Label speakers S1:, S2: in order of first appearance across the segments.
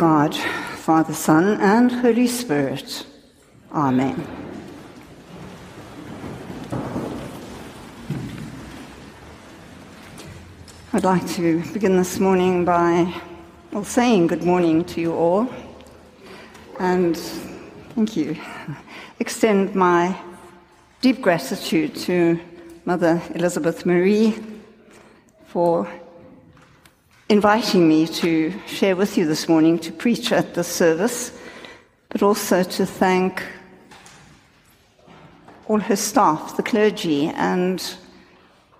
S1: God, Father, Son, and Holy Spirit. Amen. I'd like to begin this morning by well, saying good morning to you all. And thank you. Extend my deep gratitude to Mother Elizabeth Marie for inviting me to share with you this morning to preach at this service, but also to thank all her staff, the clergy, and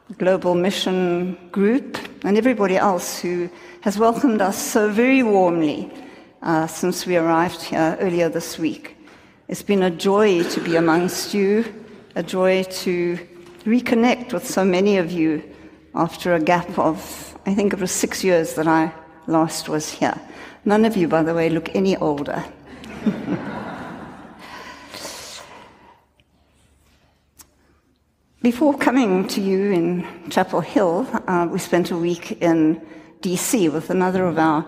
S1: the Global Mission Group, and everybody else who has welcomed us so very warmly uh, since we arrived here earlier this week. It's been a joy to be amongst you, a joy to reconnect with so many of you after a gap of I think it was six years that I last was here. None of you, by the way, look any older. Before coming to you in Chapel Hill, uh, we spent a week in DC with another of our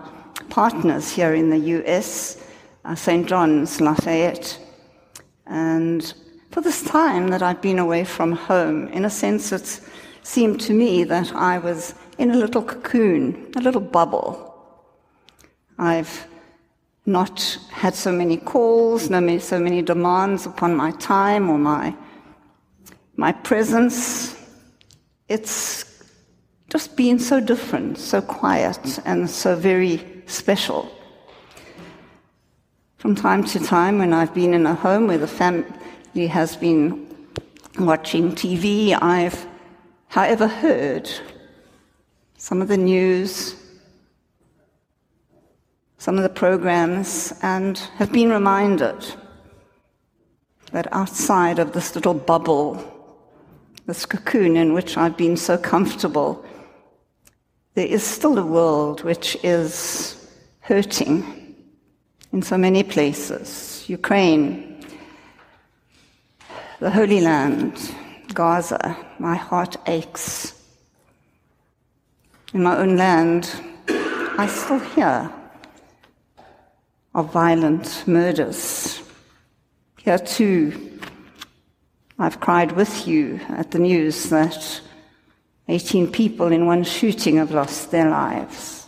S1: partners here in the US, uh, St. John's Lafayette. And for this time that I'd been away from home, in a sense, it seemed to me that I was in a little cocoon, a little bubble. I've not had so many calls, no so many demands upon my time or my, my presence. It's just been so different, so quiet, and so very special. From time to time, when I've been in a home where the family has been watching TV, I've, however, heard some of the news, some of the programs, and have been reminded that outside of this little bubble, this cocoon in which I've been so comfortable, there is still a world which is hurting in so many places Ukraine, the Holy Land, Gaza. My heart aches in my own land, I still hear of violent murders. Here too, I've cried with you at the news that 18 people in one shooting have lost their lives,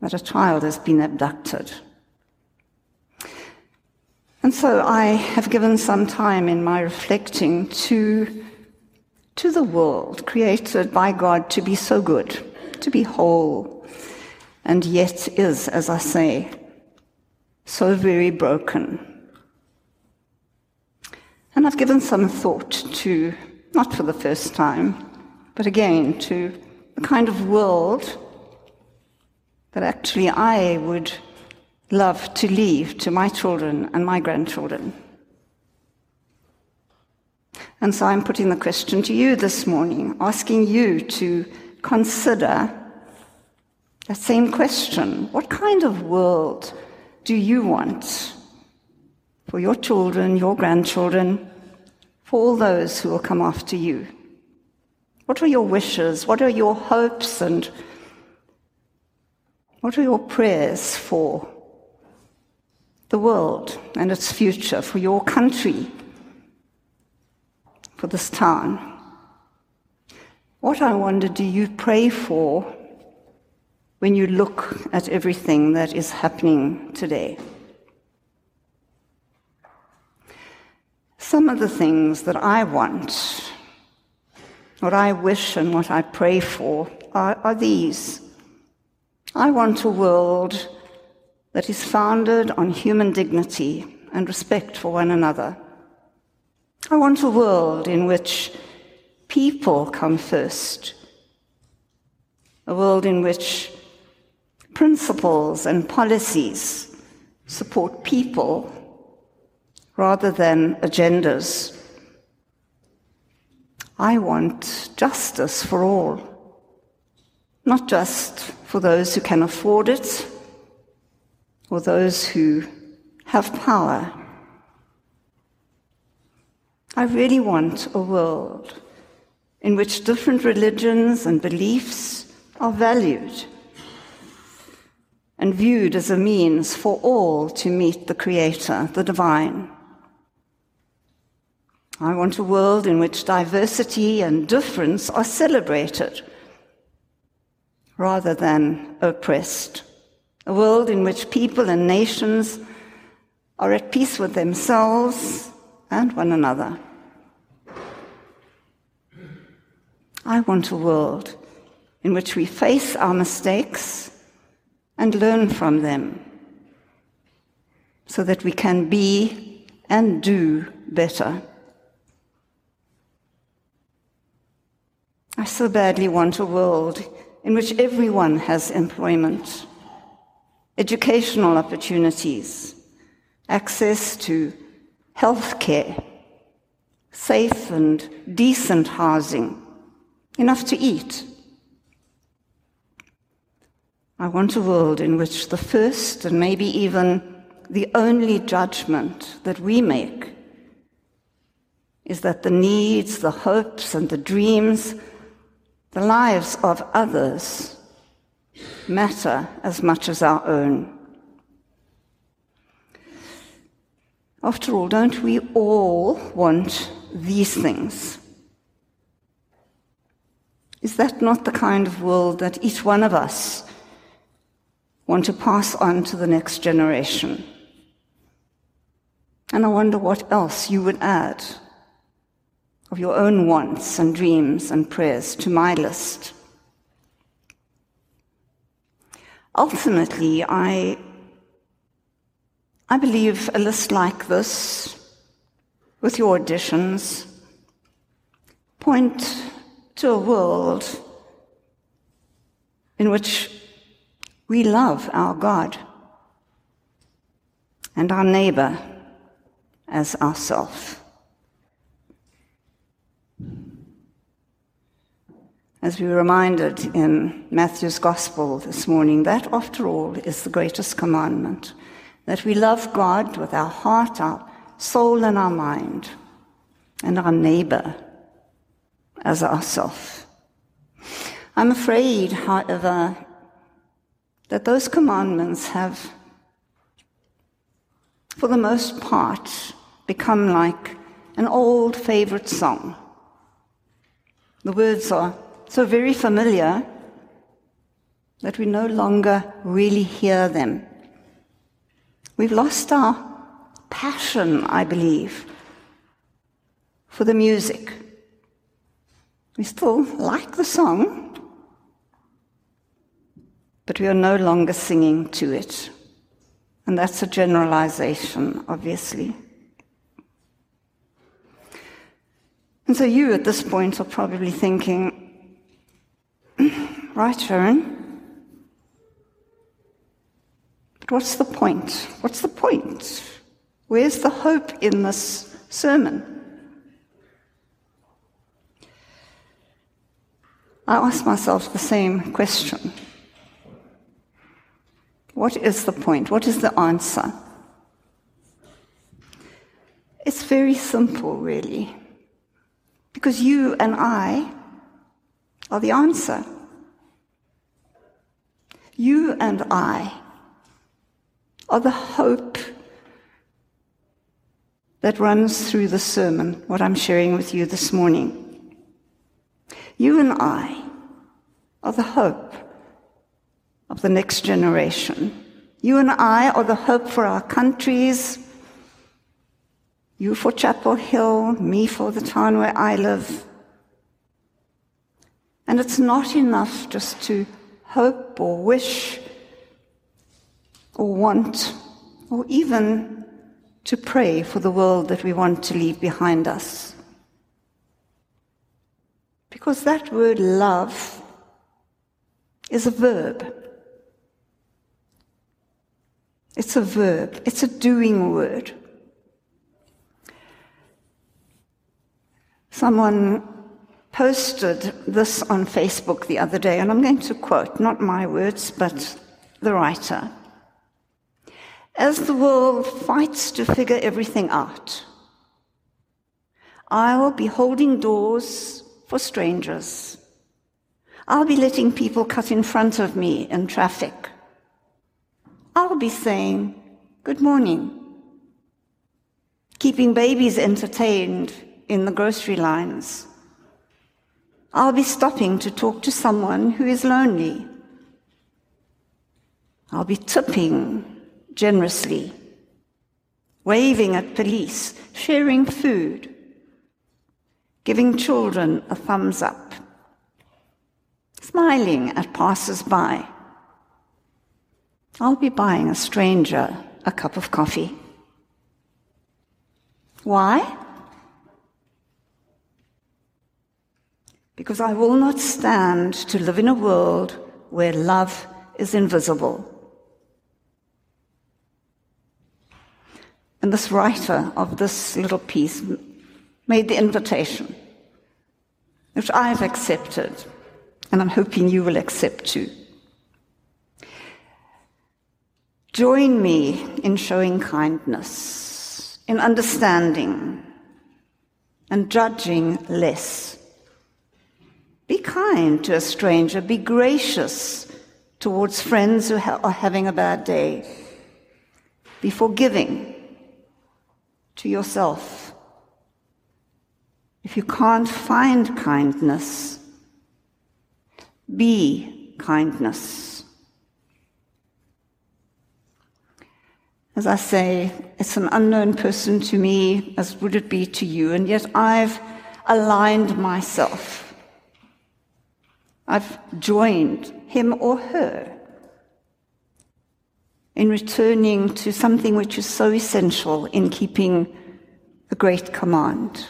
S1: that a child has been abducted. And so I have given some time in my reflecting to to the world created by God to be so good, to be whole, and yet is, as I say, so very broken. And I've given some thought to, not for the first time, but again to the kind of world that actually I would love to leave to my children and my grandchildren. And so I'm putting the question to you this morning, asking you to consider that same question. What kind of world do you want for your children, your grandchildren, for all those who will come after you? What are your wishes? What are your hopes? And what are your prayers for the world and its future, for your country? For this town. What I wonder do you pray for when you look at everything that is happening today? Some of the things that I want, what I wish and what I pray for, are, are these. I want a world that is founded on human dignity and respect for one another. I want a world in which people come first, a world in which principles and policies support people rather than agendas. I want justice for all, not just for those who can afford it or those who have power. I really want a world in which different religions and beliefs are valued and viewed as a means for all to meet the Creator, the divine. I want a world in which diversity and difference are celebrated rather than oppressed. A world in which people and nations are at peace with themselves and one another. I want a world in which we face our mistakes and learn from them so that we can be and do better. I so badly want a world in which everyone has employment, educational opportunities, access to health care, safe and decent housing, enough to eat. I want a world in which the first and maybe even the only judgment that we make is that the needs, the hopes, and the dreams the lives of others matter as much as our own. After all, don't we all want these things? Is that not the kind of world that each one of us want to pass on to the next generation? And I wonder what else you would add of your own wants and dreams and prayers to my list. Ultimately, I, I believe a list like this, with your additions, point to a world in which we love our God and our neighbor as ourself. As we were reminded in Matthew's Gospel this morning, that after all is the greatest commandment that we love God with our heart, our soul, and our mind, and our neighbor as ourself. I'm afraid, however, that those commandments have, for the most part, become like an old favorite song. The words are so very familiar that we no longer really hear them. We've lost our passion, I believe, for the music. We still like the song, but we are no longer singing to it. And that's a generalization, obviously. And so you at this point are probably thinking, Right, Sharron? But what's the point? What's the point? Where's the hope in this sermon? I ask myself the same question. What is the point? What is the answer? It's very simple, really. Because you and I are the answer. You and I are the hope that runs through the sermon, what I'm sharing with you this morning. You and I are the hope of the next generation. You and I are the hope for our countries. You for Chapel Hill, me for the town where I live. And it's not enough just to hope or wish or want or even to pray for the world that we want to leave behind us. Because that word love is a verb. It's a verb. It's a doing word. Someone posted this on Facebook the other day, and I'm going to quote, not my words, but the writer. As the world fights to figure everything out, I'll be holding doors for strangers. I'll be letting people cut in front of me in traffic. I'll be saying, Good morning. Keeping babies entertained in the grocery lines. I'll be stopping to talk to someone who is lonely. I'll be tipping generously, waving at police, sharing food, giving children a thumbs up, smiling at passers by. I'll be buying a stranger a cup of coffee. Why? Because I will not stand to live in a world where love is invisible. And this writer of this little piece made the invitation, which I've accepted, and I'm hoping you will accept too. Join me in showing kindness, in understanding, and judging less. Be kind to a stranger, be gracious towards friends who are having a bad day. Be forgiving to yourself. If you can't find kindness, be kindness. As I say, it's an unknown person to me, as would it be to you, and yet I've aligned myself. I've joined him or her in returning to something which is so essential in keeping the great command.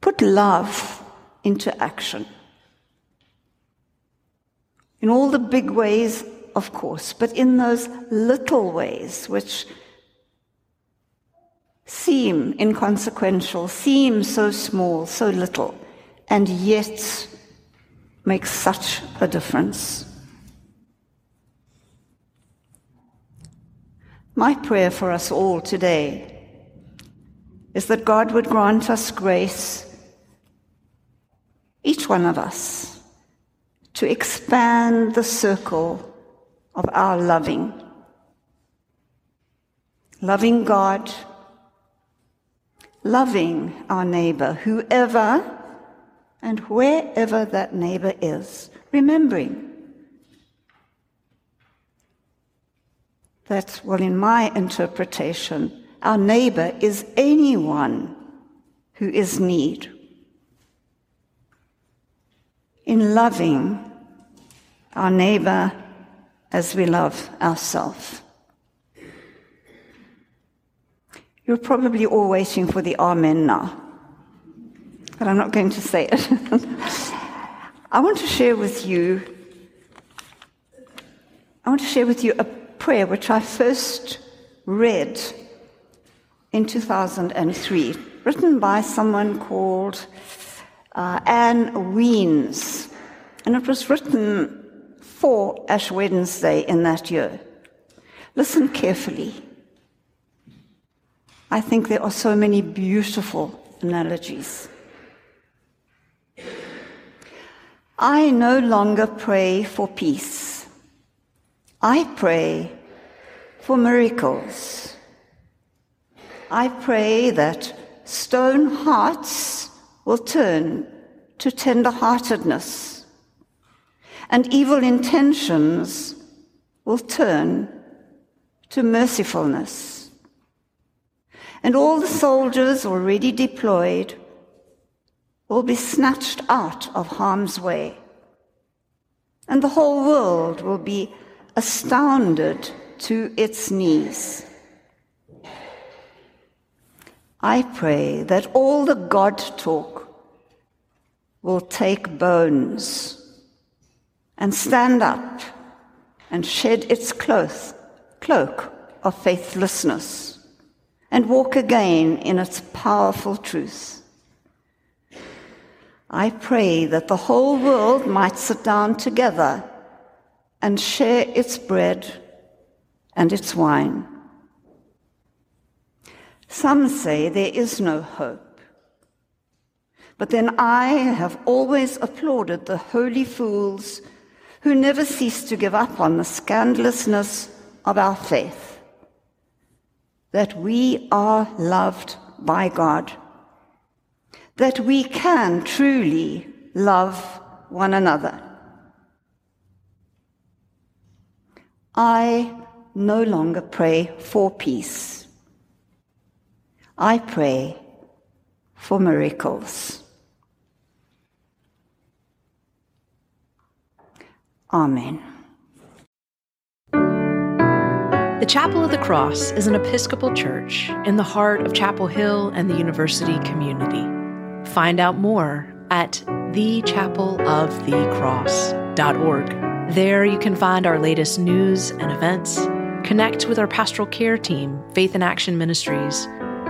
S1: Put love into action. In all the big ways of course, but in those little ways which seem inconsequential, seem so small, so little, and yet make such a difference. My prayer for us all today is that God would grant us grace, each one of us, to expand the circle of our loving. Loving God, loving our neighbor, whoever and wherever that neighbor is, remembering that, well, in my interpretation, our neighbor is anyone who is need. In loving our neighbor as we love ourselves. You're probably all waiting for the Amen now, but I'm not going to say it. I want to share with you. I want to share with you a prayer which I first read in 2003, written by someone called uh, Ann Weems. And it was written for Ash Wednesday in that year. Listen carefully. I think there are so many beautiful analogies. I no longer pray for peace. I pray for miracles. I pray that stone hearts will turn to tender heartedness and evil intentions will turn to mercifulness. And all the soldiers already deployed will be snatched out of harm's way. And the whole world will be astounded to its knees. I pray that all the God talk will take bones and stand up and shed its cloth, cloak of faithlessness and walk again in its powerful truth. I pray that the whole world might sit down together and share its bread and its wine. Some say there is no hope. But then I have always applauded the holy fools who never cease to give up on the scandalousness of our faith, that we are loved by God, that we can truly love one another. I no longer pray for peace. I pray for miracles. Amen.
S2: The Chapel of the Cross is an Episcopal church in the heart of Chapel Hill and the university community. Find out more at thechapelofthecross.org. There you can find our latest news and events, connect with our pastoral care team, Faith in Action Ministries,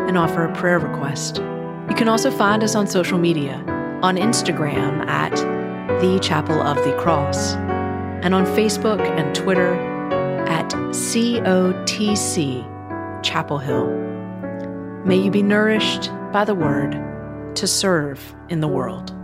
S2: and offer a prayer request. You can also find us on social media on Instagram at The Chapel of the Cross and on Facebook and Twitter at COTC Chapel Hill. May you be nourished by the word to serve in the world.